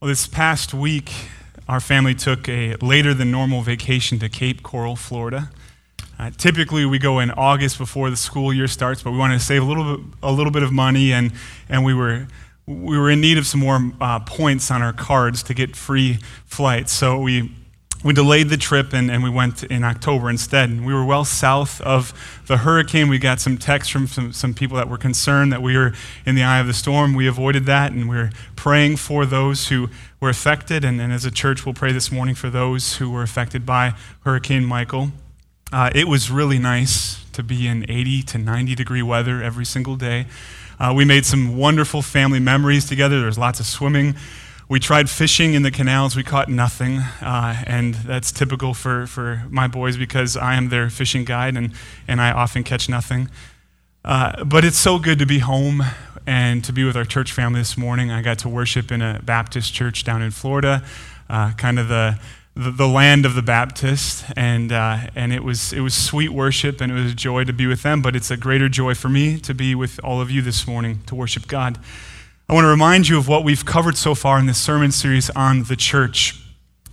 Well, this past week, our family took a later than normal vacation to Cape Coral, Florida. Uh, typically, we go in August before the school year starts, but we wanted to save a little bit, a little bit of money, and, and we, were, we were in need of some more uh, points on our cards to get free flights. So we we delayed the trip and, and we went in October instead. And we were well south of the hurricane. We got some texts from some, some people that were concerned that we were in the eye of the storm. We avoided that and we are praying for those who were affected. And, and, as a church, we'll pray this morning for those who were affected by Hurricane Michael. Uh, it was really nice to be in 80 to 90 degree weather every single day. Uh, we made some wonderful family memories together. There was lots of swimming. We tried fishing in the canals, we caught nothing, uh, and that's typical for, for my boys because I am their fishing guide and, and I often catch nothing. Uh, but it's so good to be home and to be with our church family this morning. I got to worship in a Baptist church down in Florida, uh, kind of the, the, the, land of the Baptist, and, uh, and it, was, it was sweet worship and it was a joy to be with them, but it's a greater joy for me to be with all of you this morning to worship God. I want to remind you of what we've covered so far in this sermon series on the church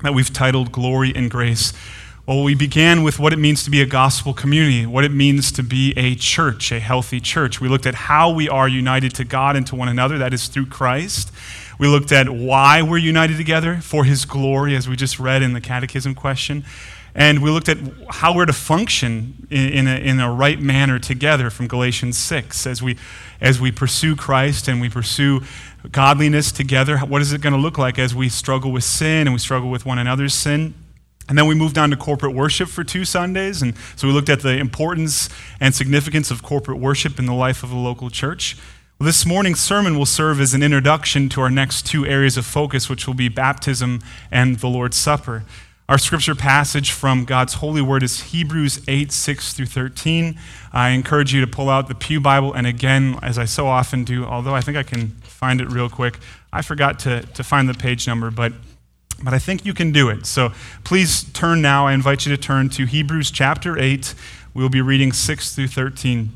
that we've titled Glory and Grace. Well, we began with what it means to be a gospel community, what it means to be a church, a healthy church. We looked at how we are united to God and to one another, that is through Christ. We looked at why we're united together for his glory, as we just read in the catechism question. And we looked at how we're to function in, in, a, in a right manner together from Galatians 6 as we, as we pursue Christ and we pursue godliness together. What is it going to look like as we struggle with sin and we struggle with one another's sin? And then we moved on to corporate worship for two Sundays. And so we looked at the importance and significance of corporate worship in the life of a local church. Well, this morning's sermon will serve as an introduction to our next two areas of focus, which will be baptism and the Lord's Supper. Our scripture passage from God's holy word is Hebrews 8, 6 through 13. I encourage you to pull out the Pew Bible, and again, as I so often do, although I think I can find it real quick, I forgot to, to find the page number, but, but I think you can do it. So please turn now. I invite you to turn to Hebrews chapter 8. We'll be reading 6 through 13.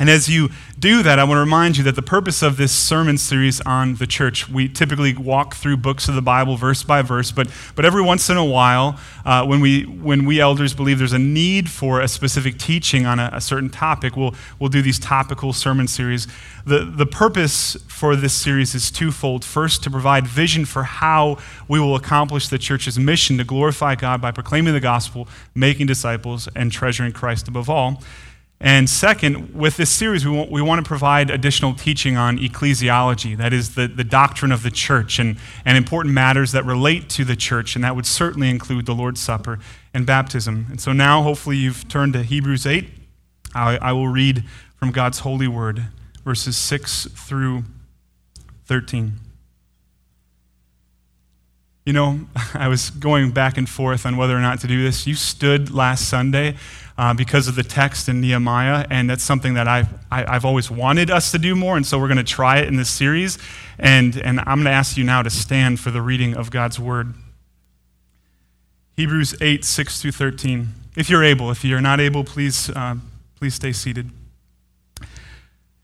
And as you do that, I want to remind you that the purpose of this sermon series on the church, we typically walk through books of the Bible verse by verse, but, but every once in a while, uh, when, we, when we elders believe there's a need for a specific teaching on a, a, certain topic, we'll, we'll do these topical sermon series. The, the purpose for this series is twofold. First, to provide vision for how we will accomplish the church's mission to glorify God by proclaiming the gospel, making disciples, and treasuring Christ above all. And second, with this series, we want, we want to provide additional teaching on ecclesiology, that is, the, the doctrine of the church and, and important matters that relate to the church, and that would certainly include the Lord's Supper and baptism. And so now, hopefully, you've turned to Hebrews 8. I, I will read from God's holy word, verses 6 through 13. You know, I was going back and forth on whether or not to do this. You stood last Sunday uh, because of the text in Nehemiah, and that's something that I've, I, have i have always wanted us to do more, and so we're going to try it in this series. And, and I'm going to ask you now to stand for the reading of God's word. Hebrews 8, 6 through 13. If you're able, if you're not able, please, uh, please stay seated.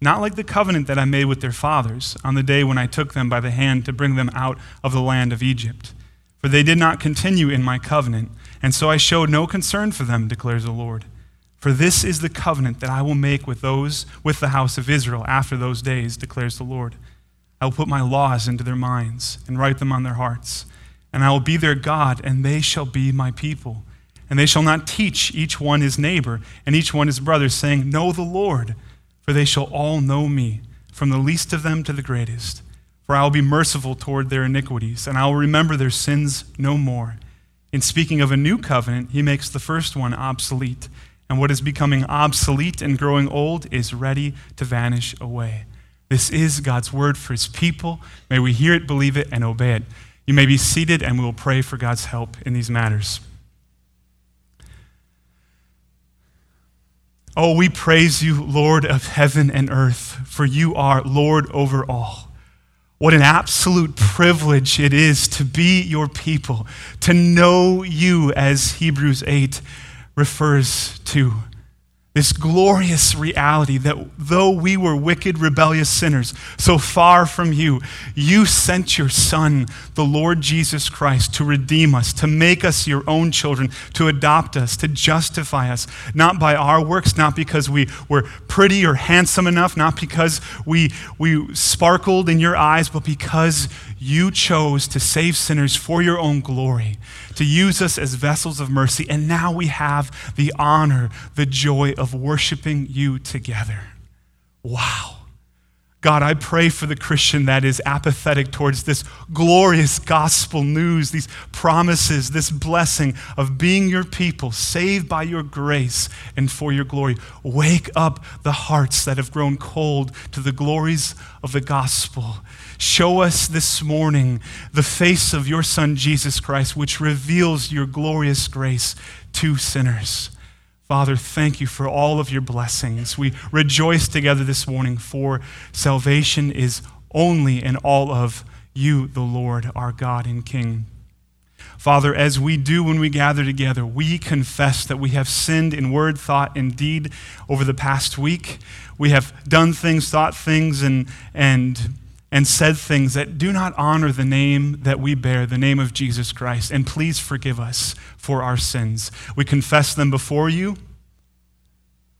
not like the covenant that I made with their fathers on the day when I took them by the hand to bring them out of the land of Egypt. For they did not continue in my covenant, and so I showed no concern for them, declares the Lord. For this is the covenant that I will make with those with the house of Israel after those days, declares the Lord. I will put my laws into their minds and write them on their hearts. And I will be their God, and they shall be my people. And they shall not teach each one his neighbor and each one his brother, saying, Know the Lord, for they shall all know me, from the least of them to the greatest. For I will be merciful toward their iniquities, and I will remember their sins no more. In speaking of a new covenant, he makes the first one obsolete and what is becoming obsolete and growing old is ready to vanish away. This is God's word for his people. May we hear it, believe it, and obey it. You may be seated, and we will pray for God's help in these matters. Oh, we praise you, Lord of heaven and earth, for you are Lord over all. What an absolute privilege it is to be your people, to know you, as Hebrews 8 refers to. This glorious reality that though we were wicked, rebellious sinners, so far from you, you sent your Son, the Lord Jesus Christ, to redeem us, to make us your own children, to adopt us, to justify us, not by our works, not because we were pretty or handsome enough, not because we, we sparkled in your eyes, but because you chose to save sinners for your own glory, to use us as vessels of mercy, and now we have the honor, the joy of worshiping you together. Wow. God, I pray for the Christian that is apathetic towards this glorious gospel news, these promises, this blessing of being your people, saved by your grace and for your glory. Wake up the hearts that have grown cold to the glories of the gospel Show us this morning the face of your Son, Jesus Christ, which reveals your glorious grace to sinners. Father, thank you for all of your blessings. We rejoice together this morning, for salvation is only and all of you, the Lord, our God and King. Father, as we do when we gather together, we confess that we have sinned in word, thought, and deed over the past week. We have done things, thought things, and, and and said things that do not honor the name that we bear, the name of Jesus Christ. And please forgive us for our sins. We confess them before you.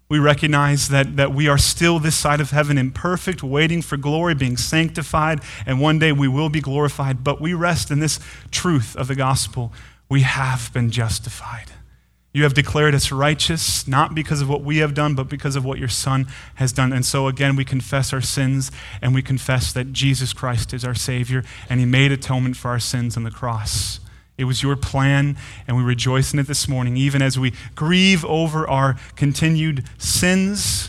We recognize that, that we are still this side of heaven imperfect, waiting for glory, being sanctified, and one day we will be glorified. But we rest in this truth of the gospel. We have been justified. You have declared us righteous, not because of what we have done, but because of what your Son has done. And so, again, we confess our sins and we confess that Jesus Christ is our Savior and He made atonement for our sins on the cross. It was your plan, and we rejoice in it this morning. Even as we grieve over our continued sins,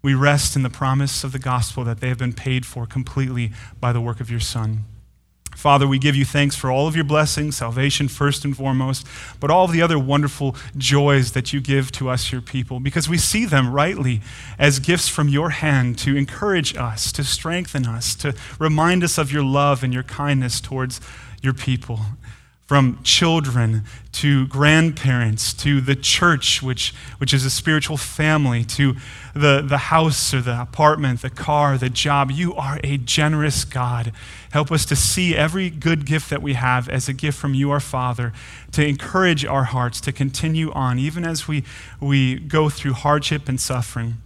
we rest in the promise of the gospel that they have been paid for completely by the work of your Son. Father, we give you thanks for all of your blessings, salvation first and foremost, but all of the other wonderful joys that you give to us, your people, because we see them rightly as gifts from your hand to encourage us, to strengthen us, to remind us of your love and your kindness towards your people from children to grandparents to the church, which, which is a spiritual family, to the, the house or the apartment, the car, the job. You are a generous God. Help us to see every good gift that we have as a gift from you, our Father, to encourage our hearts to continue on, even as we, we go through hardship and suffering.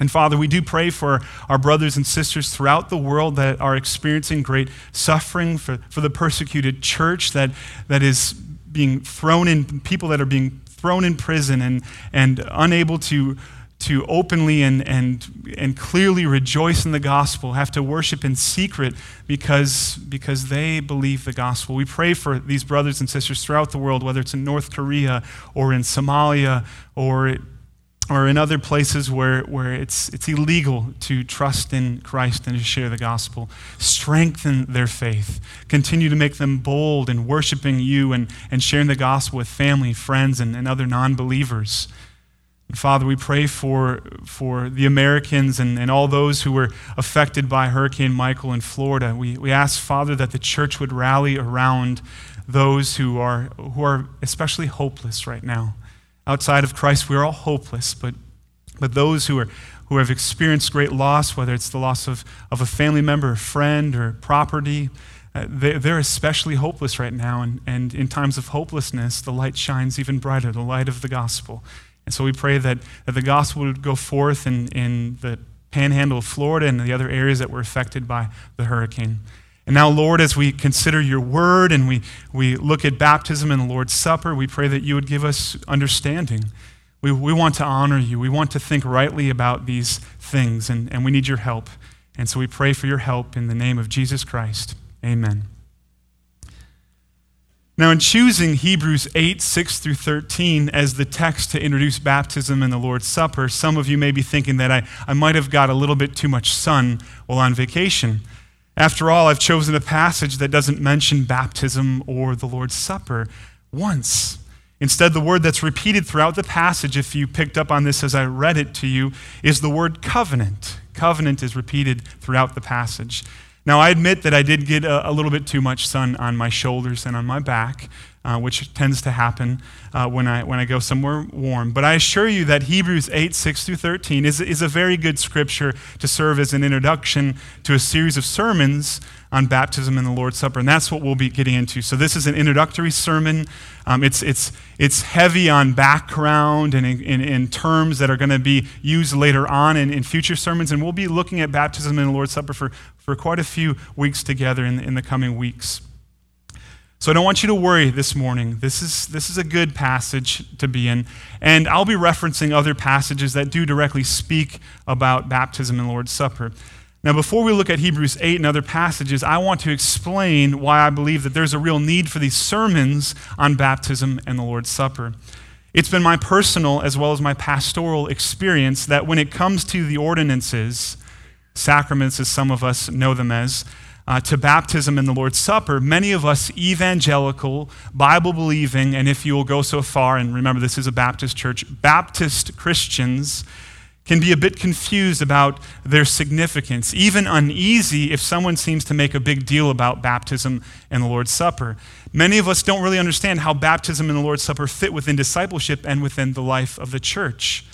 And Father, we do pray for our brothers and sisters throughout the world that are experiencing great suffering, for, for the persecuted church that, that is being thrown in, people that are being thrown in prison and, and unable to, to openly and, and, and clearly rejoice in the gospel, have to worship in secret because, because they believe the gospel. We pray for these brothers and sisters throughout the world, whether it's in North Korea or in Somalia or or in other places where, where it's, it's illegal to trust in Christ and to share the gospel. Strengthen their faith. Continue to make them bold in worshiping you and, and sharing the gospel with family, friends, and, and other non believers. Father, we pray for, for the Americans and, and all those who were affected by Hurricane Michael in Florida. We, we ask, Father, that the church would rally around those who are, who are especially hopeless right now outside of Christ, we're all hopeless. But, but those who, are, who have experienced great loss, whether it's the loss of, of a family member, a friend, or property, uh, they, they're especially hopeless right now. And, and in times of hopelessness, the light shines even brighter, the light of the gospel. And so we pray that, that the gospel would go forth in, in the panhandle of Florida and the other areas that were affected by the hurricane. And now, Lord, as we consider your word and we, we look at baptism and the Lord's Supper, we pray that you would give us understanding. We, we want to honor you. We want to think rightly about these things, and, and we need your help. And so we pray for your help in the name of Jesus Christ. Amen. Now, in choosing Hebrews 8, 6 through 13 as the text to introduce baptism and the Lord's Supper, some of you may be thinking that I, I might have got a little bit too much sun while on vacation. After all, I've chosen a passage that doesn't mention baptism or the Lord's Supper once. Instead, the word that's repeated throughout the passage, if you picked up on this as I read it to you, is the word covenant. Covenant is repeated throughout the passage. Now, I admit that I did get a, a little bit too much sun on my shoulders and on my back, uh, which tends to happen uh, when, I, when I go somewhere warm. But I assure you that Hebrews 8, 6 through 13 is, is a very good scripture to serve as an introduction to a series of sermons on baptism and the Lord's Supper, and that's what we'll be getting into. So, this is an introductory sermon. Um, it's, it's, it's heavy on background and in, in, in terms that are going to be used later on in, in future sermons, and we'll be looking at baptism and the Lord's Supper for, for quite a few weeks together in, in the coming weeks. So I don't want you to worry this morning. This is, this is a good passage to be in. And I'll be referencing other passages that do directly speak about baptism and Lord's Supper. Now, before we look at Hebrews 8 and other passages, I want to explain why I believe that there's a real need for these sermons on baptism and the Lord's Supper. It's been my personal as well as my pastoral experience that when it comes to the ordinances, sacraments as some of us know them as, uh, to baptism and the Lord's Supper, many of us evangelical, Bible believing, and if you will go so far, and remember this is a Baptist church, Baptist Christians can be a bit confused about their significance, even uneasy if someone seems to make a big deal about baptism and the Lord's Supper. Many of us don't really understand how baptism and the Lord's Supper fit within discipleship and within the life of the church.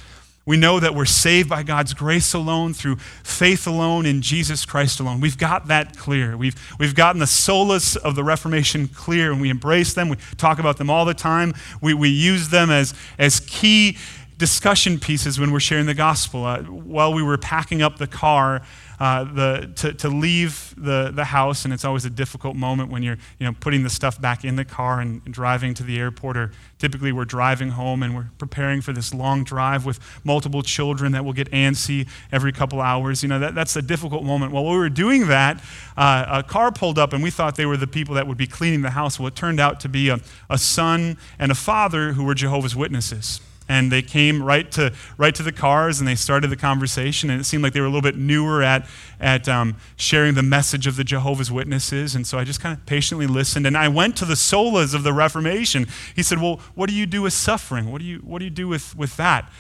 We know that we're saved by God's grace alone, through faith alone, in Jesus Christ alone. We've got that clear. We've, we've gotten the solas of the Reformation clear, and we embrace them. We talk about them all the time. We, we use them as, as key discussion pieces when we're sharing the gospel. Uh, while we were packing up the car uh, the, to, to leave the, the house, and it's always a difficult moment when you're you know, putting the stuff back in the car and, driving to the airport, or typically we're driving home and we're preparing for this long drive with multiple children that will get antsy every couple hours. You know, that, that's a difficult moment. While we were doing that, uh, a car pulled up, and we thought they were the people that would be cleaning the house. Well, it turned out to be a, a son and a father who were Jehovah's Witnesses and they came right to right to the cars and they started the conversation. And it seemed like they were a little bit newer at at um, sharing the message of the jehovah's witnesses. And so i just kind of patiently listened. And i went to the solas of the reformation. He said well what do you do with suffering? What do you what do you do with with that?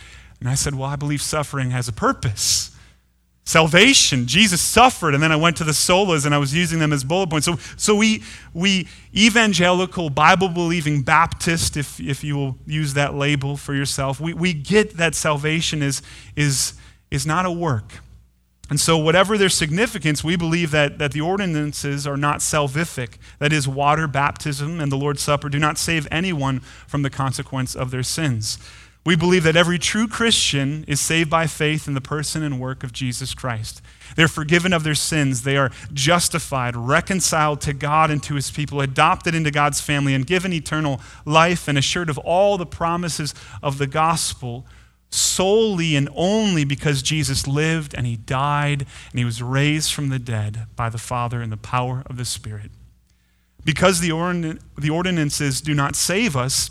And i said well i believe suffering has a purpose salvation. Jesus suffered, and then I went to the solas and I was using them as bullet points. So, so we, we evangelical, Bible believing Baptist, if, if you will use that label for yourself, we, we get that salvation is, is, is not a work. And so, whatever their significance, we believe that, that the ordinances are not salvific. That is, water baptism and the Lord's Supper do not save anyone from the consequence of their sins. We believe that every true Christian is saved by faith in the person and work of Jesus Christ. They're forgiven of their sins. They are justified, reconciled to God and to his people, adopted into God's family, and given eternal life and assured of all the promises of the gospel solely and only because Jesus lived and he died and he was raised from the dead by the Father in the power of the Spirit. Because the, ordinances do not save us,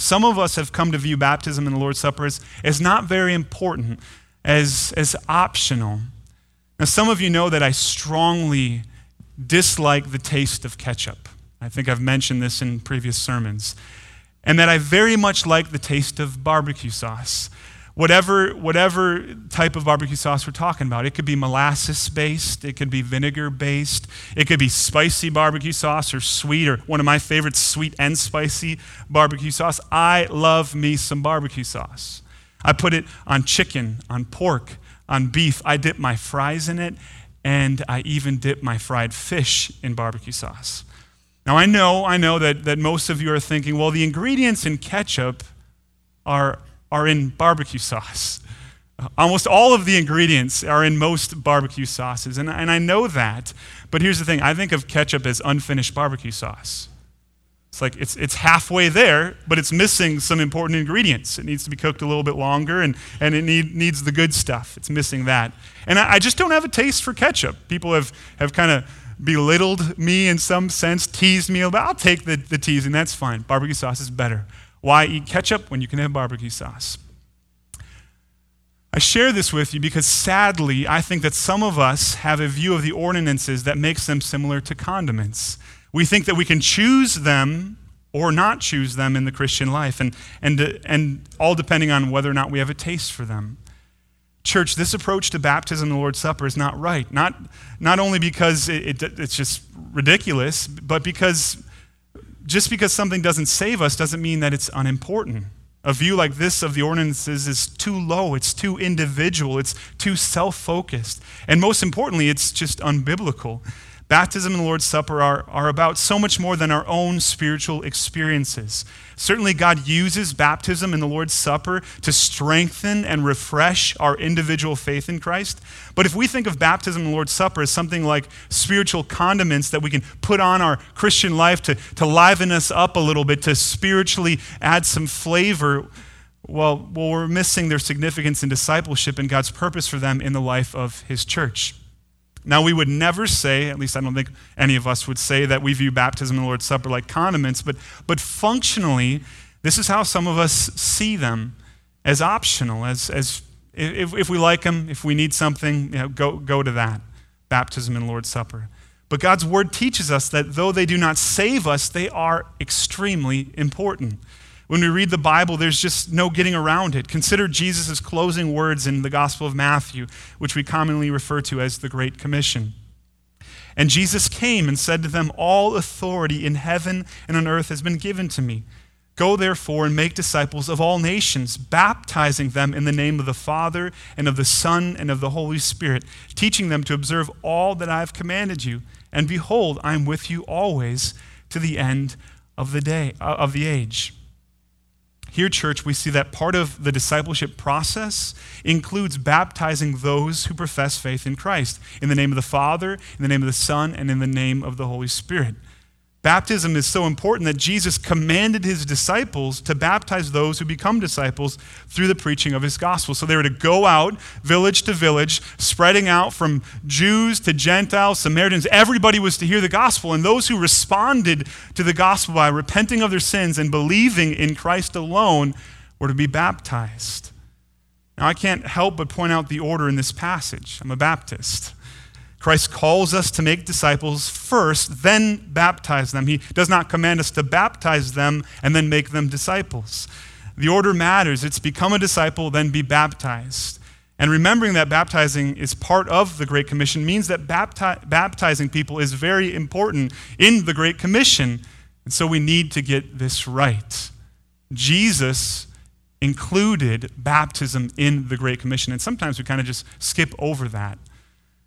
some of us have come to view baptism and the Lord's Supper as, as not very important, as, as optional. Now, some of you know that I strongly dislike the taste of ketchup. I think I've mentioned this in previous sermons. And that I very much like the taste of barbecue sauce whatever, whatever type of barbecue sauce we're talking about. It could be molasses based, it could be vinegar based, it could be spicy barbecue sauce or sweet, or one of my favorites, sweet and spicy barbecue sauce. I love me some barbecue sauce. I put it on chicken, on pork, on beef. I dip my fries in it, and I even dip my fried fish in barbecue sauce. Now, I know, I know that, that most of you are thinking, well, the ingredients in ketchup are are in barbecue sauce. Almost all of the ingredients are in most barbecue sauces, and, and I know that. But here's the thing I think of ketchup as unfinished barbecue sauce. It's like it's, it's halfway there, but it's missing some important ingredients. It needs to be cooked a little bit longer, and, and it need, needs the good stuff. It's missing that. And I, I just don't have a taste for ketchup. People have, have kind of belittled me in some sense, teased me about. I'll take the, the teasing, that's fine. Barbecue sauce is better. Why eat ketchup when you can have barbecue sauce? I share this with you because sadly, I think that some of us have a view of the ordinances that makes them similar to condiments. We think that we can choose them or not choose them in the Christian life, and, and, and all depending on whether or not we have a taste for them. Church, this approach to baptism and the Lord's Supper is not right. Not, not only because it, it, it's just ridiculous, but because just because something doesn't save us doesn't mean that it's unimportant. A view like this of the ordinances is too low, it's too individual, it's too self focused. And most importantly, it's just unbiblical. Baptism and the Lord's Supper are, are about so much more than our own spiritual experiences. Certainly, God uses baptism and the Lord's Supper to strengthen and refresh our individual faith in Christ. But if we think of baptism and the Lord's Supper as something like spiritual condiments that we can put on our Christian life to, to liven us up a little bit, to spiritually add some flavor, well, well, we're missing their significance in discipleship and God's purpose for them in the life of His church. Now, we would never say, at least I don't think any of us would say, that we view baptism and the Lord's Supper like condiments, but, but functionally, this is how some of us see them as optional, as, as if, if we like them, if we need something, you know, go, go to that baptism and Lord's Supper. But God's word teaches us that though they do not save us, they are extremely important. When we read the Bible, there's just no getting around it. Consider Jesus' closing words in the Gospel of Matthew, which we commonly refer to as the Great Commission. And Jesus came and said to them, All authority in heaven and on earth has been given to me. Go therefore and make disciples of all nations, baptizing them in the name of the Father and of the Son and of the Holy Spirit, teaching them to observe all that I have commanded you. And behold, I am with you always to the end of the day uh, of the age. Here, church, we see that part of the discipleship process includes baptizing those who profess faith in Christ in the name of the Father, in the name of the Son, and in the name of the Holy Spirit. Baptism is so important that Jesus commanded his disciples to baptize those who become disciples through the preaching of his gospel. So they were to go out village to village, spreading out from Jews to Gentiles, Samaritans. Everybody was to hear the gospel. And those who responded to the gospel by repenting of their sins and believing in Christ alone were to be baptized. Now, I can't help but point out the order in this passage. I'm a Baptist. Christ calls us to make disciples first, then baptize them. He does not command us to baptize them and then make them disciples. The order matters. It's become a disciple, then be baptized. And remembering that baptizing is part of the Great Commission means that bapti- baptizing people is very important in the Great Commission. And so we need to get this right. Jesus included baptism in the Great Commission. And sometimes we kind of just skip over that.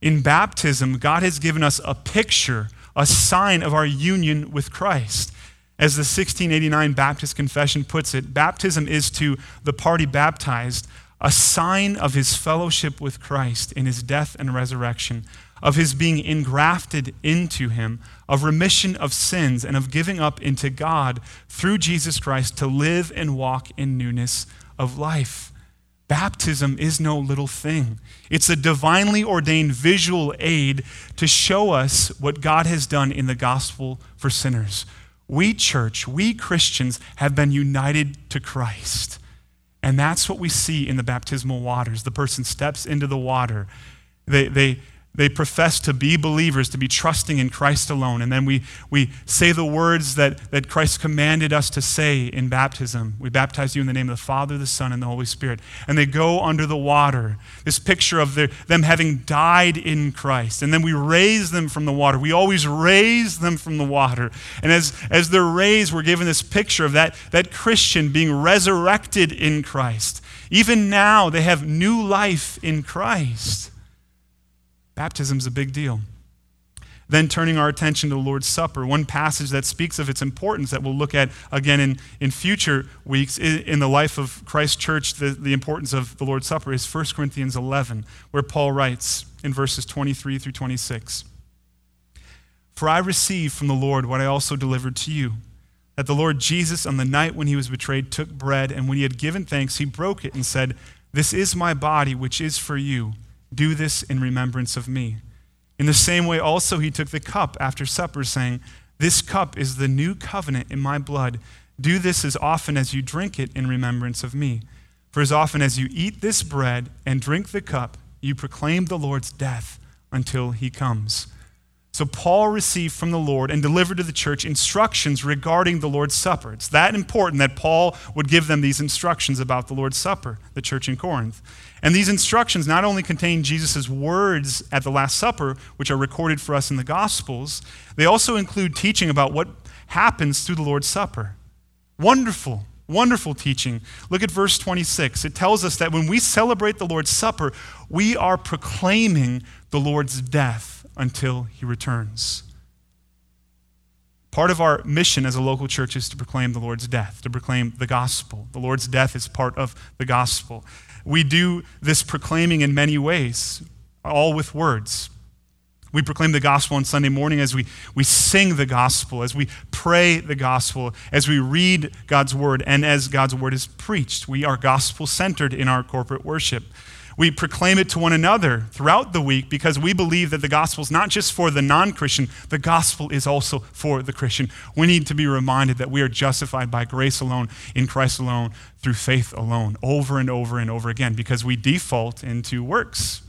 In baptism, God has given us a picture, a sign of our union with Christ. As the 1689 Baptist Confession puts it, baptism is to the party baptized a sign of his fellowship with Christ in his death and resurrection, of his being engrafted into him, of remission of sins, and of giving up into God through Jesus Christ to live and walk in newness of life. Baptism is no little thing. It's a divinely ordained visual aid to show us what God has done in the gospel for sinners. We, church, we Christians, have been united to Christ. And that's what we see in the baptismal waters. The person steps into the water. They, they, they profess to be believers, to be trusting in Christ alone. And then we, we say the words that, that Christ commanded us to say in baptism. We baptize you in the name of the Father, the Son, and the Holy Spirit. And they go under the water. This picture of their, them having died in Christ. And then we raise them from the water. We always raise them from the water. And as, as they're raised, we're given this picture of that, that Christian being resurrected in Christ. Even now, they have new life in Christ. Baptism's a big deal. Then turning our attention to the Lord's Supper, one passage that speaks of its importance that we'll look at again in, in future weeks in the life of Christ Church, the, the importance of the Lord's Supper is 1 Corinthians 11, where Paul writes in verses 23 through 26 For I received from the Lord what I also delivered to you that the Lord Jesus, on the night when he was betrayed, took bread, and when he had given thanks, he broke it and said, This is my body, which is for you. Do this in remembrance of me. In the same way, also, he took the cup after supper, saying, This cup is the new covenant in my blood. Do this as often as you drink it in remembrance of me. For as often as you eat this bread and drink the cup, you proclaim the Lord's death until he comes. So Paul received from the Lord and delivered to the church instructions regarding the Lord's Supper. It's that important that Paul would give them these instructions about the Lord's Supper, the church in Corinth. And these instructions not only contain Jesus' words at the Last Supper, which are recorded for us in the Gospels, they also include teaching about what happens through the Lord's Supper. Wonderful, wonderful teaching. Look at verse 26. It tells us that when we celebrate the Lord's Supper, we are proclaiming the Lord's death until he returns. Part of our mission as a local church is to proclaim the Lord's death, to proclaim the gospel. The Lord's death is part of the gospel. We do this proclaiming in many ways, all with words. We proclaim the gospel on Sunday morning as we, we sing the gospel, as we pray the gospel, as we read God's word, and as God's word is preached. We are gospel centered in our corporate worship. We proclaim it to one another throughout the week because we believe that the gospel is not just for the non Christian, the gospel is also for the Christian. We need to be reminded that we are justified by grace alone, in Christ alone, through faith alone, over and over and over again, because we default into works.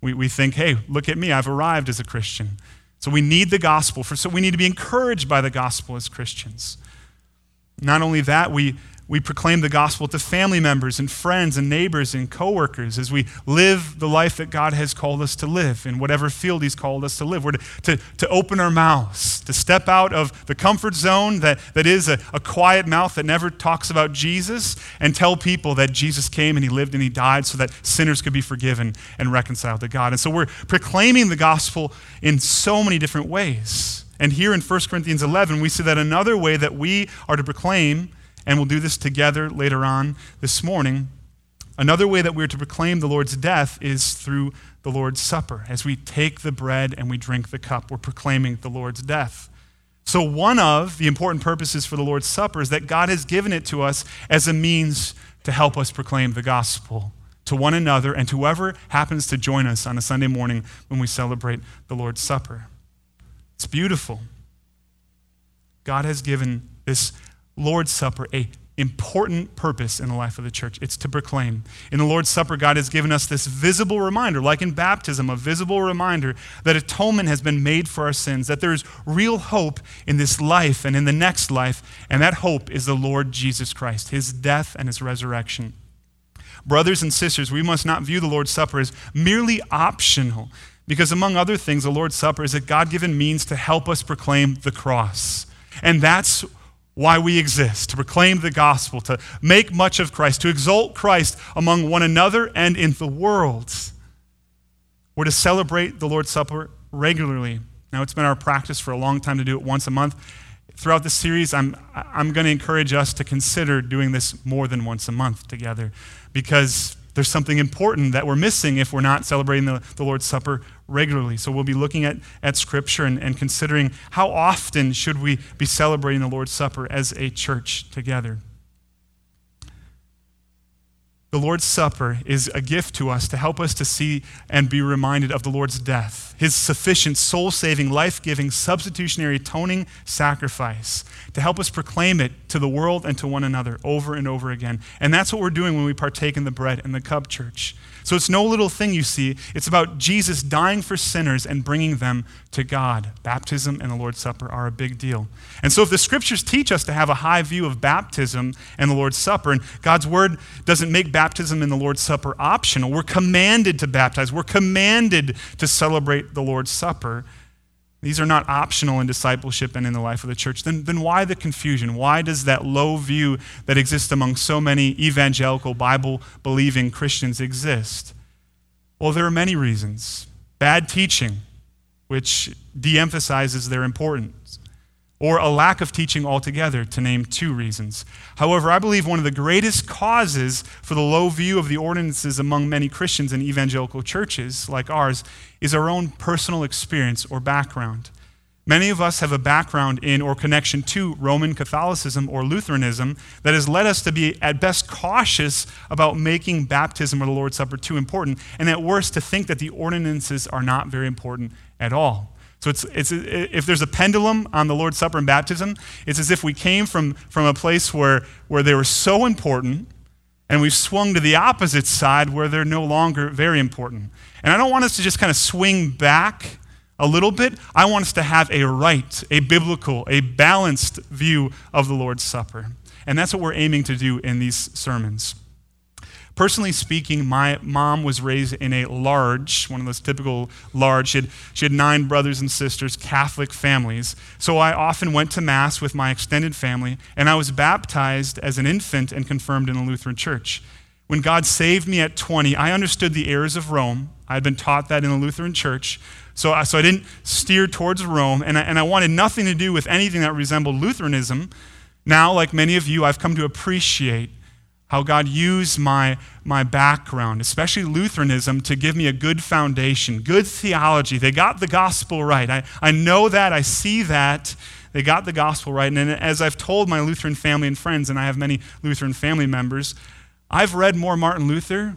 We, we think, hey, look at me, I've arrived as a Christian. So we need the gospel, for, so we need to be encouraged by the gospel as Christians. Not only that, we we proclaim the gospel to family members and friends and neighbors and coworkers as we live the life that God has called us to live in whatever field He's called us to live. We're to, to, to open our mouths, to step out of the comfort zone that, that is a, a quiet mouth that never talks about Jesus and tell people that Jesus came and He lived and He died so that sinners could be forgiven and reconciled to God. And so we're proclaiming the gospel in so many different ways. And here in 1 Corinthians 11, we see that another way that we are to proclaim and we'll do this together later on this morning. Another way that we're to proclaim the Lord's death is through the Lord's Supper. As we take the bread and we drink the cup, we're proclaiming the Lord's death. So, one of the important purposes for the Lord's Supper is that God has given it to us as a means to help us proclaim the gospel to one another and to whoever happens to join us on a Sunday morning when we celebrate the Lord's Supper. It's beautiful. God has given this Lord's Supper a important purpose in the life of the church. It's to proclaim. In the Lord's Supper, God has given us this visible reminder, like in baptism, a visible reminder that atonement has been made for our sins, that there's real hope in this life and in the next life, and that hope is the Lord Jesus Christ, his death and his resurrection. Brothers and sisters, we must not view the Lord's Supper as merely optional, because among other things, the Lord's Supper is a God given means to help us proclaim the cross. And that's why we exist to proclaim the gospel, to make much of Christ, to exalt Christ among one another and in the world. We're to celebrate the Lord's Supper regularly. Now, it's been our practice for a long time to do it once a month. Throughout this series, I'm, I'm going to encourage us to consider doing this more than once a month together because there's something important that we're missing if we're not celebrating the, the Lord's Supper regularly. So we'll be looking at, at Scripture and, and considering how often should we be celebrating the Lord's Supper as a church together. The Lord's Supper is a gift to us to help us to see and be reminded of the Lord's death, his sufficient, soul saving, life giving, substitutionary, atoning sacrifice, to help us proclaim it to the world and to one another over and over again. And that's what we're doing when we partake in the bread and the cup, church. So it's no little thing, you see. It's about Jesus dying for sinners and bringing them to God. Baptism and the Lord's Supper are a big deal. And so if the scriptures teach us to have a high view of baptism and the Lord's Supper, and God's word doesn't make baptism and the Lord's Supper optional, we're commanded to baptize, we're commanded to celebrate the Lord's Supper. These are not optional in discipleship and in the life of the church. Then, then why the confusion? Why does that low view that exists among so many evangelical, Bible believing Christians exist? Well, there are many reasons. Bad teaching, which de emphasizes their importance or a lack of teaching altogether, to name two reasons. However, I believe one of the greatest causes for the low view of the ordinances among many Christians in evangelical churches like ours is our own personal experience or background. Many of us have a background in or connection to Roman Catholicism or Lutheranism that has led us to be, at best, cautious about making baptism or the Lord's Supper too important, and at worst, to think that the ordinances are not very important at all. So it's, it's, if there's a pendulum on the Lord's Supper and baptism, it's as if we came from, from a place where, where they were so important and we've swung to the opposite side where they're no longer very important. And I don't want us to just kind of swing back a little bit. I want us to have a right, a biblical, a balanced view of the Lord's Supper. And that's what we're aiming to do in these sermons. Personally speaking, my mom was raised in a large, one of those typical large, she had, she had nine brothers and sisters, Catholic families. So I often went to Mass with my extended family, and I was baptized as an infant and confirmed in the Lutheran church. When God saved me at 20, I understood the errors of Rome. I had been taught that in the Lutheran church. So, I, so I didn't steer towards Rome, and I, and I wanted nothing to do with anything that resembled Lutheranism. Now, like many of you, I've come to appreciate how God used my, my background, especially Lutheranism, to give me a good foundation, good theology. They got the gospel right. I, I know that, I see that. They got the gospel right. And as I've told my Lutheran family and friends, and I have many Lutheran family members, I've read more Martin Luther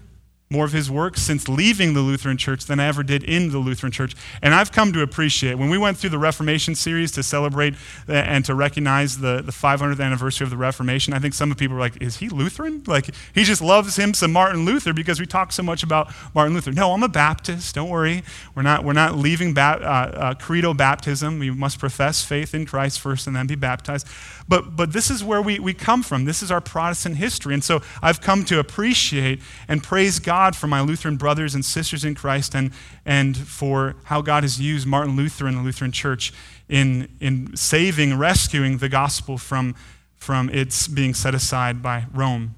more of his work since leaving the Lutheran church than I ever did in the Lutheran church. And I've come to appreciate, when we went through the Reformation series to celebrate and to recognize the, the 500th anniversary of the Reformation, I think some of people were like, is he Lutheran? Like, he just loves him some Martin Luther because we talk so much about Martin Luther. No, I'm a Baptist. Don't worry. We're not, we're not leaving ba- uh, uh, credo baptism. We must profess faith in Christ first and then be baptized. But, but this is where we, we come from. This is our Protestant history. And so I've come to appreciate and praise God for my Lutheran brothers and sisters in Christ and, and for how God has used Martin Luther and the Lutheran Church in, in saving, rescuing the gospel from, from its being set aside by Rome.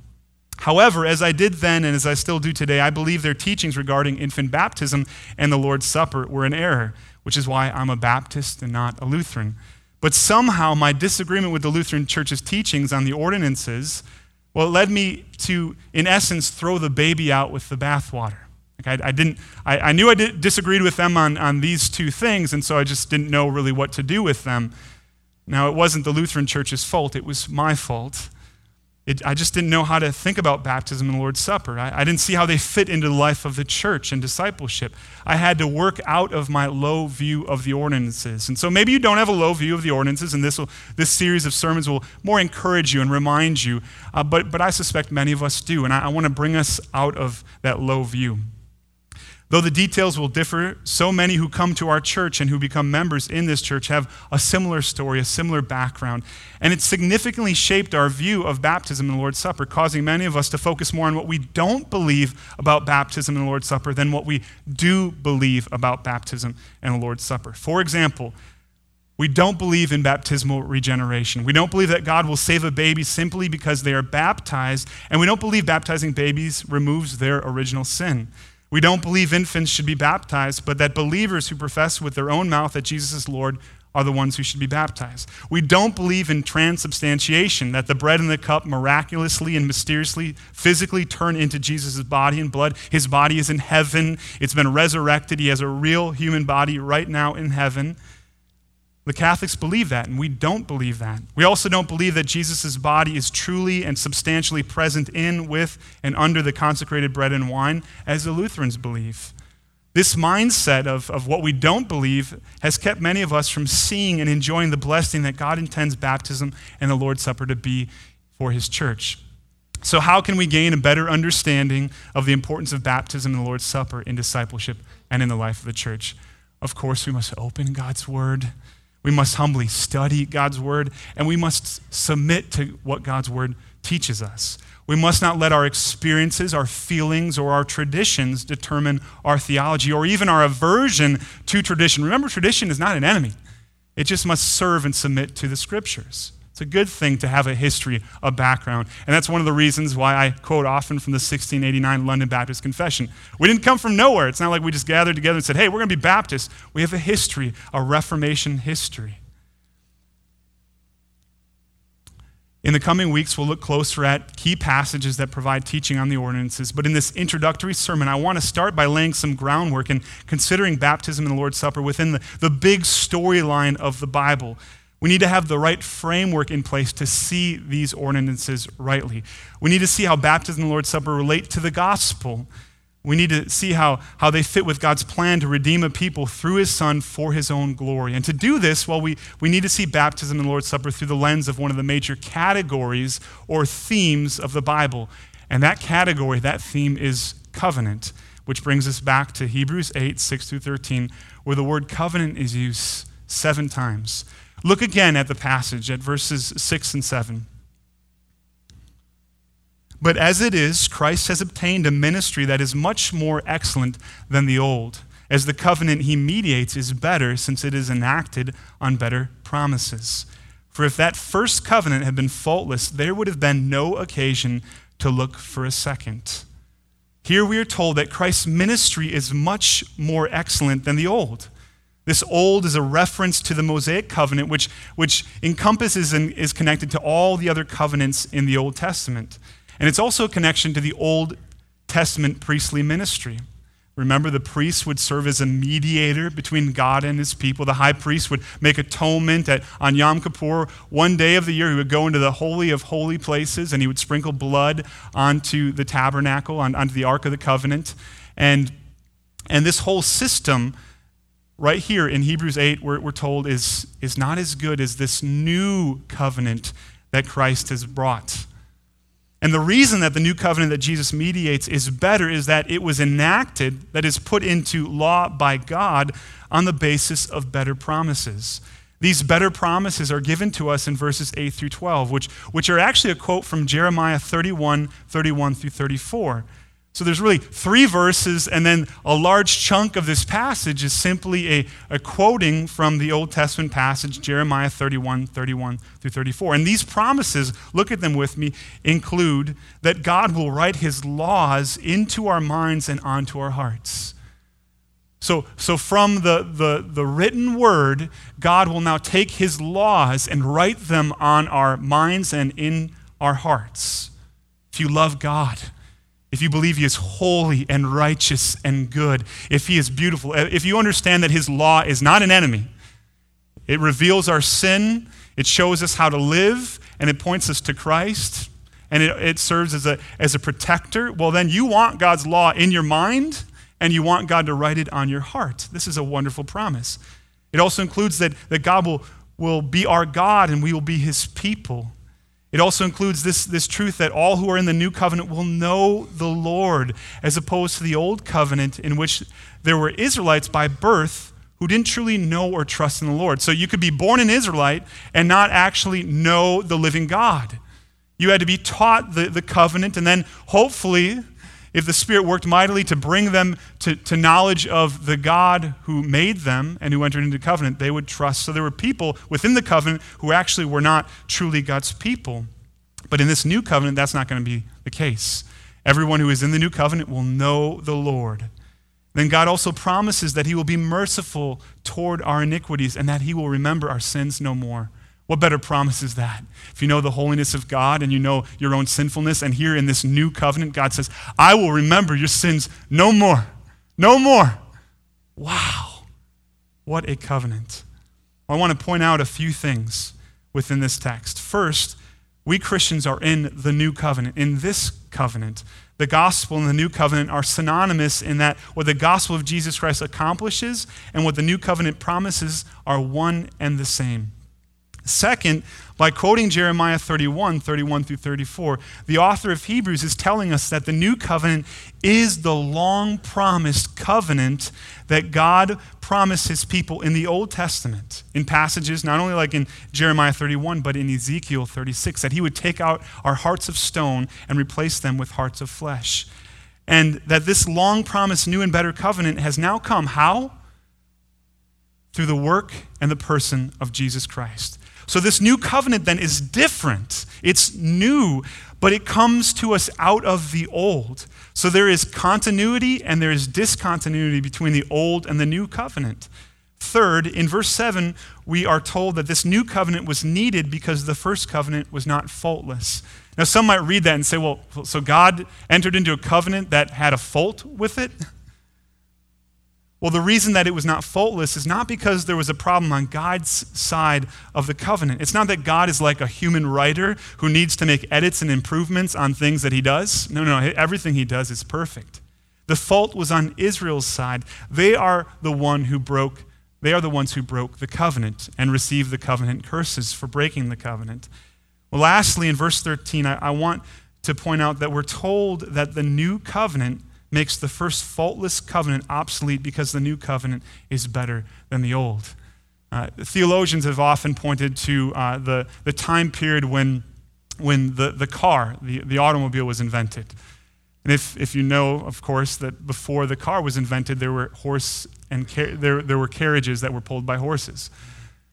However, as I did then and as I still do today, I believe their teachings regarding infant baptism and the Lord's Supper were in error, which is why I'm a Baptist and not a Lutheran. But somehow my disagreement with the Lutheran Church's teachings on the ordinances, well, it led me to, in essence, throw the baby out with the bathwater. Like I, I, didn't, I, I knew I did, disagreed with them on, on these two things, and so I just didn't know really what to do with them. Now, it wasn't the Lutheran Church's fault, it was my fault. It, I just didn't know how to think about baptism and the Lord's Supper. I, I, didn't see how they fit into the life of the church and discipleship. I had to work out of my low view of the ordinances. And so maybe you don't have a low view of the ordinances, and this, will, this series of sermons will more encourage you and remind you. Uh, but, but I suspect many of us do, and I, I want to bring us out of that low view. Though the details will differ, so many who come to our church and who become members in this church have a similar story, a similar background. And it significantly shaped our view of baptism and the Lord's Supper, causing many of us to focus more on what we don't believe about baptism and the Lord's Supper than what we do believe about baptism and the Lord's Supper. For example, we don't believe in baptismal regeneration. We don't believe that God will save a baby simply because they are baptized, and we don't believe baptizing babies removes their original sin. We don't believe infants should be baptized, but that believers who profess with their own mouth that Jesus is Lord are the ones who should be baptized. We don't believe in transubstantiation, that the bread and the cup miraculously and mysteriously, physically turn into Jesus' body and blood. His body is in heaven, it's been resurrected. He has a real human body right now in heaven. The Catholics believe that, and we don't believe that. We also don't believe that Jesus' body is truly and substantially present in, with, and under the consecrated bread and wine, as the Lutherans believe. This mindset of, of what we don't believe has kept many of us from seeing and enjoying the blessing that God intends baptism and the Lord's Supper to be for His church. So, how can we gain a better understanding of the importance of baptism and the Lord's Supper in discipleship and in the life of the church? Of course, we must open God's Word we must humbly study God's word, and we must submit to what God's word teaches us. We must not let our experiences, our feelings, or our traditions determine our theology or even our aversion to tradition. Remember, tradition is not an enemy, it just must serve and submit to the scriptures. It's a good thing to have a history, a background. And that's one of the reasons why I quote often from the 1689 London Baptist Confession. We didn't come from nowhere. It's not like we just gathered together and said, hey, we're going to be Baptists. We have a history, a Reformation history. In the coming weeks, we'll look closer at key passages that provide teaching on the ordinances. But in this introductory sermon, I want to start by laying some groundwork and considering baptism and the Lord's Supper within the, the big storyline of the Bible. We need to have the right framework in place to see these ordinances rightly. We need to see how baptism and the Lord's Supper relate to the gospel. We need to see how, how they fit with God's plan to redeem a people through his Son for his own glory. And to do this, well, we, we need to see baptism and the Lord's Supper through the lens of one of the major categories or themes of the Bible. And that category, that theme is covenant, which brings us back to Hebrews 8, 6 through 13, where the word covenant is used seven times. Look again at the passage at verses 6 and 7. But as it is, Christ has obtained a ministry that is much more excellent than the old, as the covenant he mediates is better since it is enacted on better promises. For if that first covenant had been faultless, there would have been no occasion to look for a second. Here we are told that Christ's ministry is much more excellent than the old. This old is a reference to the Mosaic covenant, which, which encompasses and is connected to all the other covenants in the Old Testament. And it's also a connection to the Old Testament priestly ministry. Remember, the priest would serve as a mediator between God and his people. The high priest would make atonement at, on Yom Kippur. One day of the year, he would go into the Holy of Holy Places and he would sprinkle blood onto the tabernacle, on, onto the Ark of the Covenant. And, and this whole system, right here in Hebrews 8, we're, we're told, is, is not as good as this new covenant that Christ has brought. And the reason that the new covenant that Jesus mediates is better is that it was enacted, that is put into law by God on the basis of better promises. These better promises are given to us in verses 8 through 12, which, which are actually a quote from Jeremiah 31, 31 through 34. So there's really three verses, and then a large chunk of this passage is simply a, a quoting from the Old Testament passage, Jeremiah 31, 31 through 34. And these promises, look at them with me, include that God will write his laws into our minds and onto our hearts. So, so from the, the, the written word, God will now take his laws and write them on our minds and in our hearts. If you love God, if you believe he is holy and righteous and good, if he is beautiful, uh, if you understand that his law is not an enemy, it reveals our sin, it shows us how to live, and it points us to Christ, and it, it serves as a, as a protector, well, then you want God's law in your mind, and you want God to write it on your heart. This is a wonderful promise. It also includes that, that God will, will be our God and we will be his people. It also includes this, this truth that all who are in the new covenant will know the Lord, as opposed to the old covenant in which there were Israelites by birth who didn't truly know or trust in the Lord. So you could be born an Israelite and not actually know the living God. You had to be taught the, the covenant, and then hopefully if the Spirit worked mightily to bring them to, to knowledge of the God who made them and who entered into covenant, they would trust. So there were people within the covenant who actually were not truly God's people. But in this new covenant, that's not going to be the case. Everyone who is in the new covenant will know the Lord. Then God also promises that He will be merciful toward our iniquities and that He will remember our sins no more. What better promise is that? If you know the holiness of God and you know your own sinfulness, and here in this new covenant, God says, I will remember your sins no more. No more. Wow. What a covenant. I want to point out a few things within this text. First, we Christians are in the new covenant, in this covenant. The gospel and the new covenant are synonymous in that what the gospel of Jesus Christ accomplishes and what the new covenant promises are one and the same. Second, by quoting Jeremiah 31, 31 through 34, the author of Hebrews is telling us that the new covenant is the long promised covenant that God promised his people in the Old Testament, in passages not only like in Jeremiah 31, but in Ezekiel 36, that he would take out our hearts of stone and replace them with hearts of flesh. And that this long promised new and better covenant has now come. How? Through the work and the person of Jesus Christ. So, this new covenant then is different. It's new, but it comes to us out of the old. So, there is continuity and there is discontinuity between the old and the new covenant. Third, in verse 7, we are told that this new covenant was needed because the first covenant was not faultless. Now, some might read that and say, well, so God entered into a covenant that had a fault with it? Well, the reason that it was not faultless is not because there was a problem on God's side of the covenant. It's not that God is like a human writer who needs to make edits and improvements on things that he does. No, no, everything he does is perfect. The fault was on Israel's side. They are the one who broke they are the ones who broke the covenant and received the covenant curses for breaking the covenant. Well, lastly, in verse 13, I, I want to point out that we're told that the new covenant makes the first faultless covenant obsolete because the new covenant is better than the old. Uh, theologians have often pointed to uh, the, the time period when, when the, the car, the, the automobile, was invented. And if, if you know, of course, that before the car was invented, there were horse and car- there, there were carriages that were pulled by horses.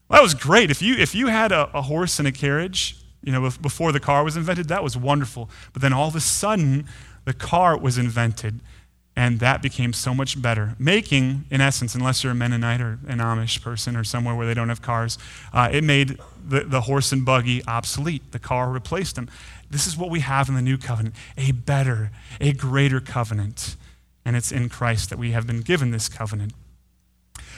Well, that was great. If you, if you had a, a horse and a carriage, you know, before the car was invented, that was wonderful. But then all of a sudden, the car was invented, and that became so much better. Making, in essence, unless you're a Mennonite or an Amish person or somewhere where they don't have cars, uh, it made the, the horse and buggy obsolete. The car replaced them. This is what we have in the new covenant a better, a greater covenant. And it's in Christ that we have been given this covenant.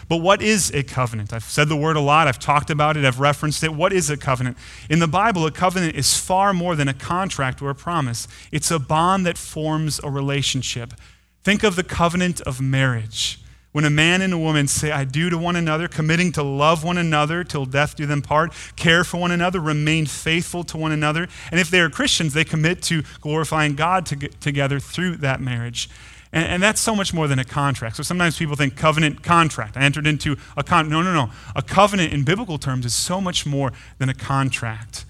But what is a covenant? I've said the word a lot, I've talked about it, I've referenced it. What is a covenant? In the Bible, a covenant is far more than a contract or a promise, it's a bond that forms a relationship. Think of the covenant of marriage. When a man and a woman say, I do to one another, committing to love one another till death do them part, care for one another, remain faithful to one another. And if they are Christians, they commit to glorifying God to together through that marriage. And, and, that's so much more than a contract. So sometimes people think covenant contract. I entered into a con. No, no, no. A covenant in biblical terms is so much more than a contract.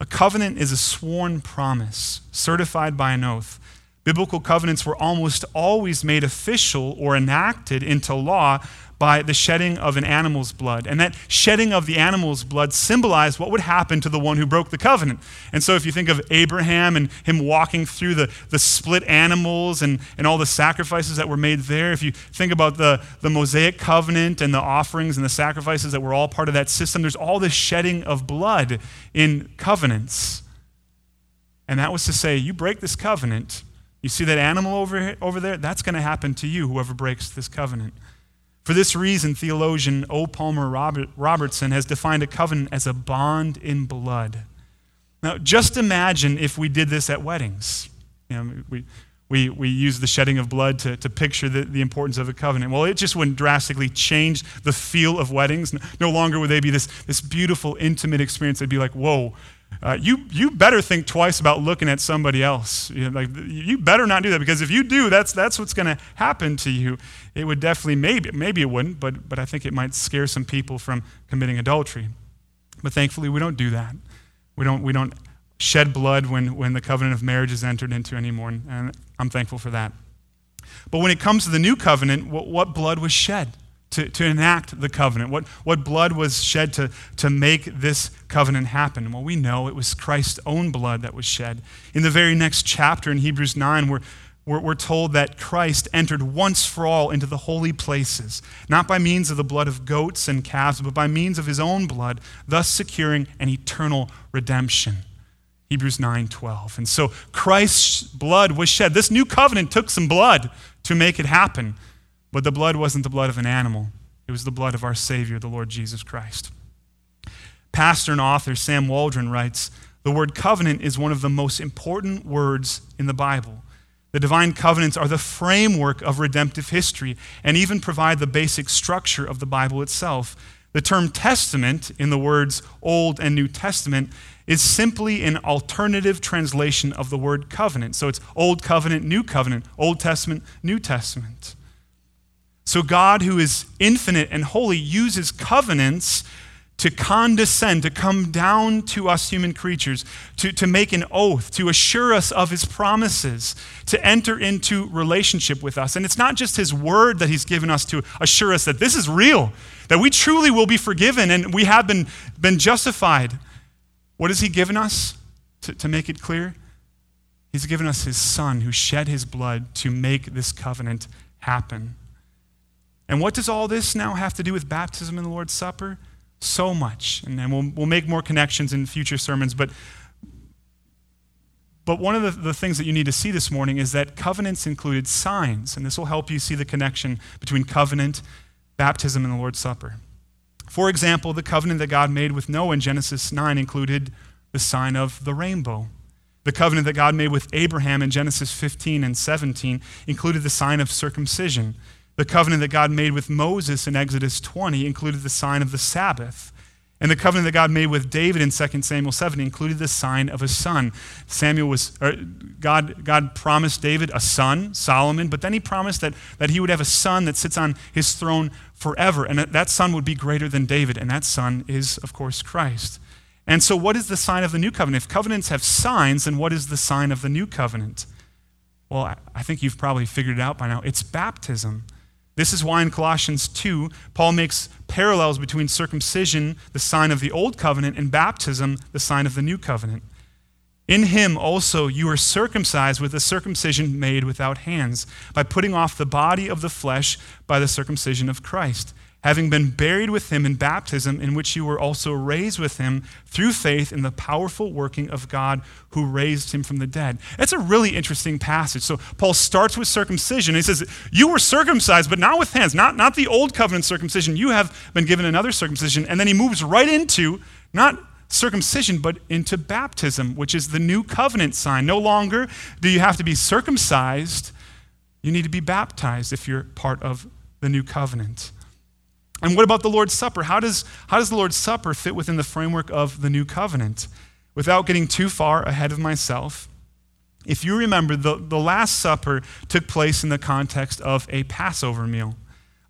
A covenant is a sworn promise certified by an oath. Biblical covenants were almost always made official or enacted into law by the shedding of an animal's blood. And that shedding of the animal's blood symbolized what would happen to the one who broke the covenant. And so if you think of Abraham and him walking through the, the split animals and, and all the sacrifices that were made there, if you think about the, the Mosaic covenant and the offerings and the sacrifices that were all part of that system, there's all this shedding of blood in covenants. And that was to say, you break this covenant, you see that animal over, over there? That's going to happen to you, whoever breaks this covenant. For this reason, theologian O. Palmer Robert, Robertson has defined a covenant as a bond in blood. Now, just imagine if we did this at weddings. You know, we, we, we use the shedding of blood to, to picture the, the importance of a covenant. Well, it just wouldn't drastically change the feel of weddings. No longer would they be this, this beautiful, intimate experience. They'd be like, whoa, uh, you, you better think twice about looking at somebody else. You, know, like, you better not do that because if you do, that's, that's what's going to happen to you. It would definitely, maybe, maybe it wouldn't, but, but I think it might scare some people from committing adultery. But thankfully, we don't do that. We don't, we don't shed blood when, when the covenant of marriage is entered into anymore, and I'm thankful for that. But when it comes to the new covenant, what, what blood was shed? To, to enact the covenant? What, what blood was shed to, to make this covenant happen? Well, we know it was Christ's own blood that was shed. In the very next chapter in Hebrews 9, we're, we're, we're told that Christ entered once for all into the holy places, not by means of the blood of goats and calves, but by means of his own blood, thus securing an eternal redemption. Hebrews 9:12. And so Christ's blood was shed. This new covenant took some blood to make it happen. But the blood wasn't the blood of an animal, it was the blood of our Savior, the Lord Jesus Christ. Pastor and author Sam Waldron writes The word covenant is one of the most important words in the Bible. The divine covenants are the framework of redemptive history and even provide the basic structure of the Bible itself. The term testament in the words Old and New Testament is simply an alternative translation of the word covenant. So it's Old Covenant, New Covenant, Old Testament, New Testament. So, God, who is infinite and holy, uses covenants to condescend, to come down to us human creatures, to, to make an oath, to assure us of his promises, to enter into relationship with us. And it's not just his word that he's given us to assure us that this is real, that we truly will be forgiven and we have been, been justified. What has he given us to, to make it clear? He's given us his son who shed his blood to make this covenant happen. And what does all this now have to do with baptism and the Lord's Supper? So much. And we'll, we'll make more connections in future sermons. But, but one of the, the things that you need to see this morning is that covenants included signs. And this will help you see the connection between covenant, baptism, and the Lord's Supper. For example, the covenant that God made with Noah in Genesis 9 included the sign of the rainbow. The covenant that God made with Abraham in Genesis 15 and 17 included the sign of circumcision. The covenant that God made with Moses in Exodus 20 included the sign of the Sabbath. And the covenant that God made with David in 2 Samuel 7 included the sign of a son. Samuel was, er, God, God promised David a son, Solomon, but then he promised that, that he would have a son that sits on his throne forever. And that son would be greater than David. And that son is, of course, Christ. And so, what is the sign of the new covenant? If covenants have signs, then what is the sign of the new covenant? Well, I think you've probably figured it out by now. It's baptism. This is why in Colossians 2, Paul makes parallels between circumcision, the sign of the old covenant, and baptism, the sign of the new covenant. In him also you are circumcised with a circumcision made without hands, by putting off the body of the flesh by the circumcision of Christ having been buried with him in baptism, in which you were also raised with him through faith in the powerful working of God who raised him from the dead. That's a really interesting passage. So Paul starts with circumcision. He says, You were circumcised, but not with hands, not, not the old covenant circumcision. You have been given another circumcision. And then he moves right into not circumcision, but into baptism, which is the new covenant sign. No longer do you have to be circumcised, you need to be baptized if you're part of the new covenant. And what about the Lord's Supper? How does, how does the Lord's Supper fit within the framework of the new covenant? Without getting too far ahead of myself, if you remember, the, the Last Supper took place in the context of a Passover meal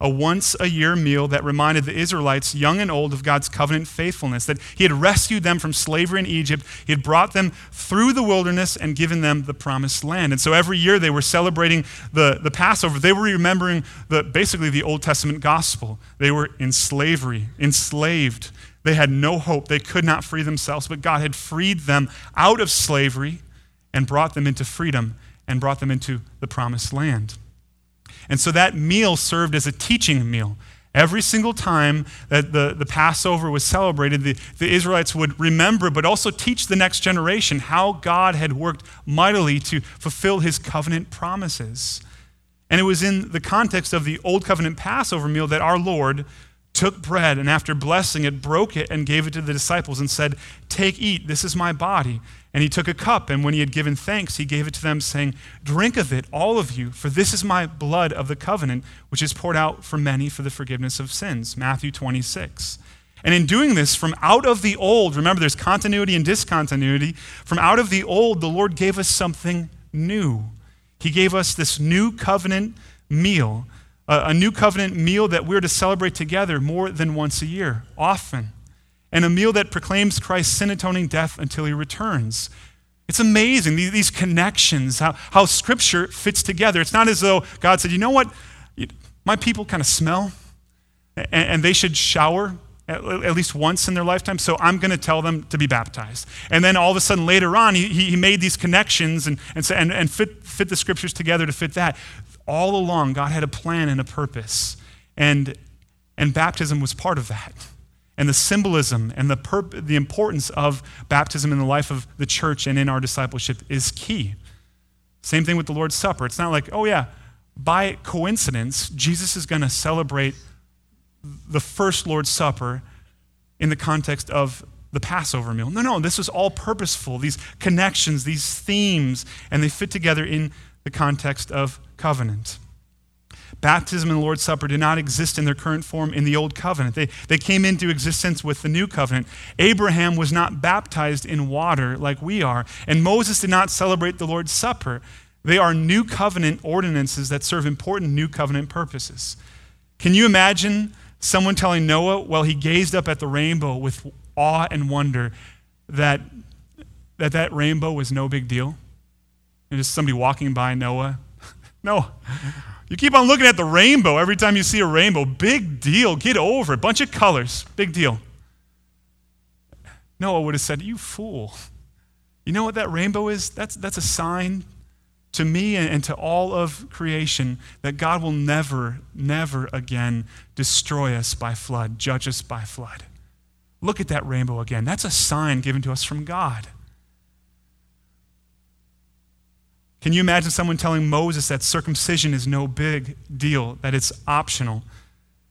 a once a year meal that reminded the Israelites, young and old, of God's covenant faithfulness, that He had rescued them from slavery in Egypt. He had brought them through the wilderness and given them the promised land. And so every year they were celebrating the, the Passover. They were remembering the, basically the Old Testament gospel. They were in slavery, enslaved. They had no hope. They could not free themselves, but God had freed them out of slavery and brought them into freedom and brought them into the promised land. And so that meal served as a teaching meal. Every single time that the, the Passover was celebrated, the, the Israelites would remember, but also teach the next generation how God had worked mightily to fulfill his covenant promises. And it was in the context of the Old Covenant Passover meal that our Lord took bread and after blessing it, broke it and gave it to the disciples and said, Take, eat, this is my body. And he took a cup, and when he had given thanks, he gave it to them, saying, Drink of it, all of you, for this is my blood of the covenant, which is poured out for many for the forgiveness of sins. Matthew 26. And in doing this, from out of the old, remember there's continuity and discontinuity, from out of the old, the Lord gave us something new. He gave us this new covenant meal, a, new covenant meal that we're to celebrate together more than once a year, often and a meal that proclaims Christ's sin atoning death until he returns. It's amazing, these connections, how, how Scripture fits together. It's not as though God said, you know what, my people kind of smell, and, and they should shower at, least once in their lifetime, so I'm going to tell them to be baptized. And then all of a sudden later on, he, he made these connections and, and, and, and fit, fit the Scriptures together to fit that. All along, God had a plan and a purpose, and, and baptism was part of that and the symbolism and the, perp- the importance of baptism in the life of the church and in our discipleship is key. Same thing with the Lord's Supper. It's not like, oh, yeah, by coincidence, Jesus is going to celebrate the first Lord's Supper in the context of the Passover meal. No, no, this was all purposeful, these connections, these themes, and they fit together in the context of covenant. Baptism and the Lord's Supper did not exist in their current form in the Old Covenant. They, they came into existence with the New Covenant. Abraham was not baptized in water like we are, and Moses did not celebrate the Lord's Supper. They are New Covenant ordinances that serve important New Covenant purposes. Can you imagine someone telling Noah while he gazed up at the rainbow with awe and wonder that that, that rainbow was no big deal? And just somebody walking by Noah? no. You keep on looking at the rainbow every time you see a rainbow. Big deal. Get over it. Bunch of colors. Big deal. Noah would have said, You fool. You know what that rainbow is? That's, that's a sign to me and to all of creation that God will never, never again destroy us by flood, judge us by flood. Look at that rainbow again. That's a sign given to us from God. Can you imagine someone telling Moses that circumcision is no big deal, that it's optional?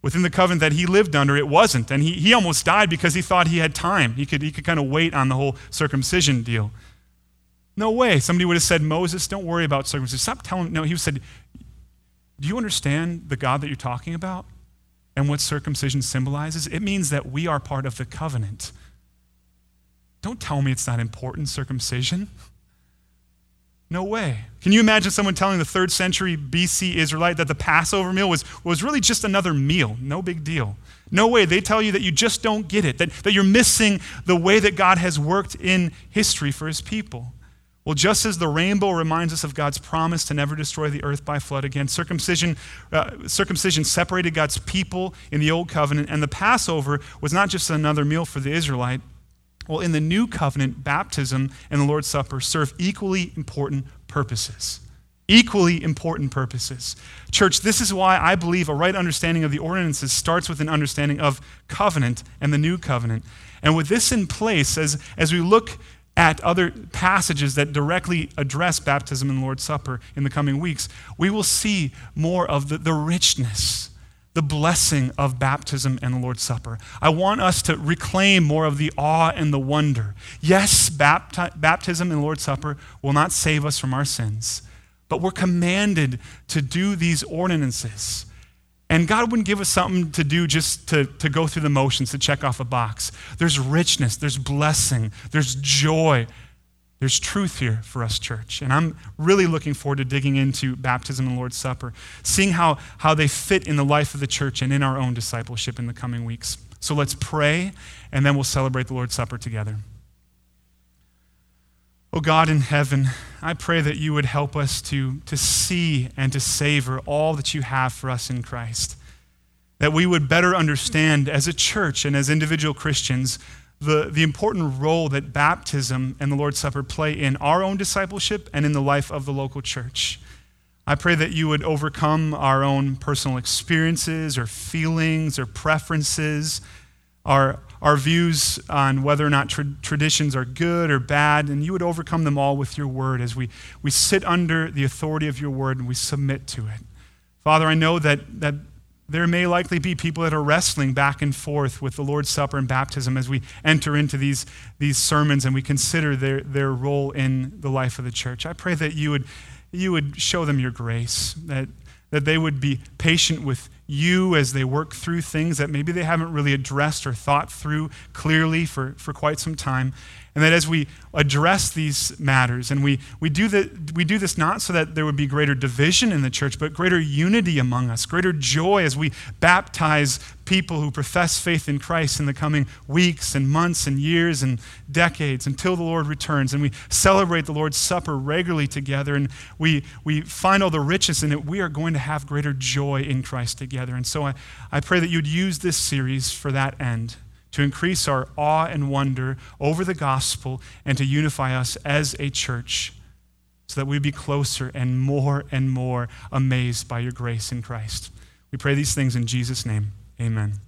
Within the covenant that he lived under, it wasn't. And he, he almost died because he thought he had time. He could, he could kind of wait on the whole circumcision deal. No way. Somebody would have said, Moses, don't worry about circumcision. Stop telling. No, he said, Do you understand the God that you're talking about and what circumcision symbolizes? It means that we are part of the covenant. Don't tell me it's not important, circumcision. No way. Can you imagine someone telling the third century BC Israelite that the Passover meal was, was really just another meal? No big deal. No way. They tell you that you just don't get it, that, that you're missing the way that God has worked in history for his people. Well, just as the rainbow reminds us of God's promise to never destroy the earth by flood again, circumcision, uh, circumcision separated God's people in the old covenant, and the Passover was not just another meal for the Israelite, well, in the new covenant, baptism and the Lord's Supper serve equally important purposes. Equally important purposes. Church, this is why I believe a right understanding of the ordinances starts with an understanding of covenant and the new covenant. And with this in place, as, as we look at other passages that directly address baptism and Lord's Supper in the coming weeks, we will see more of the, the richness the blessing of baptism and the Lord's Supper. I want us to reclaim more of the awe and the wonder. Yes, bapti- baptism and the Lord's Supper will not save us from our sins, but we're commanded to do these ordinances. And God wouldn't give us something to do just to, to go through the motions, to check off a box. There's richness, there's blessing, there's joy, there's truth here for us, church. And I'm really looking forward to digging into baptism and Lord's Supper, seeing how, how they fit in the life of the church and in our own discipleship in the coming weeks. So let's pray, and then we'll celebrate the Lord's Supper together. Oh God in heaven, I pray that you would help us to, to see and to savor all that you have for us in Christ. That we would better understand as a church and as individual Christians the, the important role that baptism and the Lord's Supper play in our own discipleship and in the life of the local church. I pray that you would overcome our own personal experiences or feelings or preferences, our, our views on whether or not tra- traditions are good or bad, and you would overcome them all with your word as we, we sit under the authority of your word and we submit to it. Father, I know that, that there may likely be people that are wrestling back and forth with the Lord's Supper and baptism as we enter into these, these sermons and we consider their, their role in the life of the church. I pray that you would, you would show them your grace, that, that they would be patient with you as they work through things that maybe they haven't really addressed or thought through clearly for, for quite some time. And that as we address these matters, and we, we, do the, we do this not so that there would be greater division in the church, but greater unity among us, greater joy as we baptize people who profess faith in Christ in the coming weeks and months and years and decades until the Lord returns. And we celebrate the Lord's Supper regularly together, and we, we find all the riches in it. We are going to have greater joy in Christ together. And so I, I pray that you'd use this series for that end to increase our awe and wonder over the gospel and to unify us as a church so that we be closer and more and more amazed by your grace in Christ. We pray these things in Jesus' name. Amen.